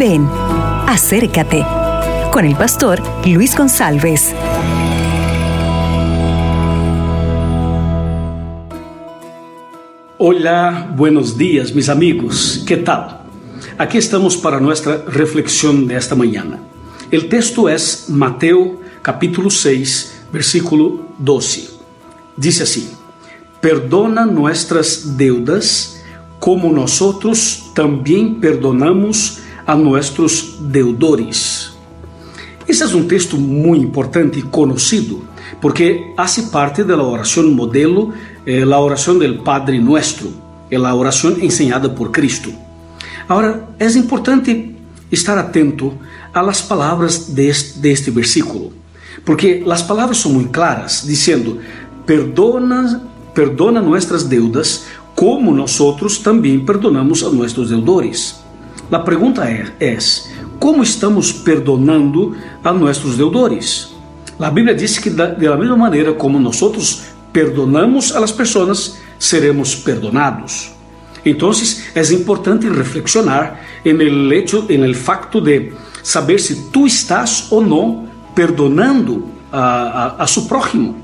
Ven, acércate con el pastor Luis González. Hola, buenos días mis amigos, ¿qué tal? Aquí estamos para nuestra reflexión de esta mañana. El texto es Mateo capítulo 6, versículo 12. Dice así, perdona nuestras deudas como nosotros también perdonamos a nuestros deudores. Esse é um texto muito importante e conhecido, porque hace parte da oração modelo, eh, la oración del Padre Nuestro, é a oração ensinada por Cristo. Agora, é importante estar atento a las deste, deste versículo, porque as palavras são muito claras, dizendo: perdona, perdona nuestras deudas, como nós também perdonamos a nossos deudores. A pergunta é, é: como estamos perdonando a nossos deudores? A Bíblia diz que da, da mesma maneira como nós perdonamos a las pessoas, seremos perdonados. Então, é importante reflexionar en el facto de saber se tu estás ou não perdonando a, a, a su prójimo.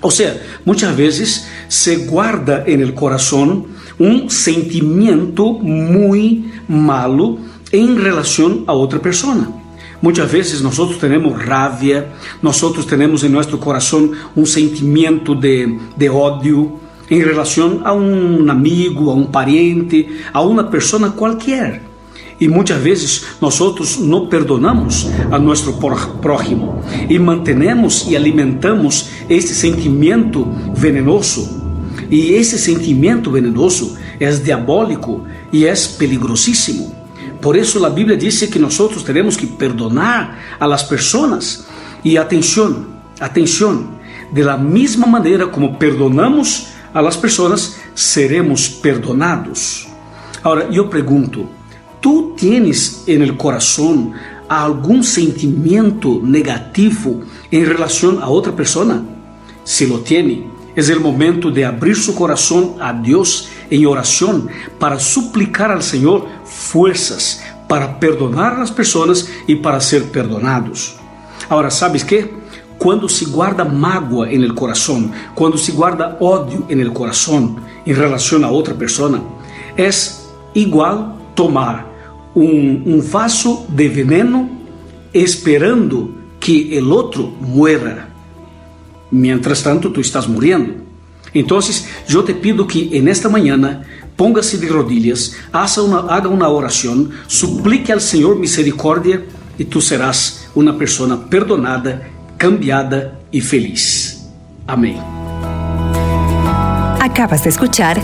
Ou seja, muitas vezes se guarda en el corazón um sentimento muito malo em relação a outra pessoa. Muitas vezes nós temos rabia, nós temos em nosso coração um sentimento de, de ódio em relação a um amigo, a um parente, a uma pessoa qualquer. E muitas vezes nós não perdonamos a nosso prójimo e mantenemos e alimentamos esse sentimento venenoso. E esse sentimento venenoso é diabólico e é peligrosíssimo. Por isso a Bíblia diz que nós temos que perdonar a las pessoas. E atenção, atenção, de la mesma maneira como perdonamos a las pessoas, seremos perdonados. Agora, eu pergunto, ¿tú tienes en el corazón algum sentimento negativo em relação a outra pessoa? Se lo tiene, é o momento de abrir su coração a Deus em oração para suplicar ao Senhor forças para perdonar as pessoas e para ser perdonados. Agora, sabes que? Quando se guarda mágoa en el coração, quando se guarda ódio en el coração em relação a outra pessoa, é igual tomar um vaso de veneno esperando que el outro muera. Mientras tanto, tu estás muriendo. Entonces, yo te pido que en esta mañana póngase de rodillas, haga una, haga una oración, suplique al Señor misericordia y tú serás una persona perdonada, cambiada y feliz. Amén. Acabas de escuchar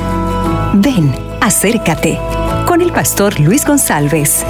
Ven, acércate con el pastor Luis González.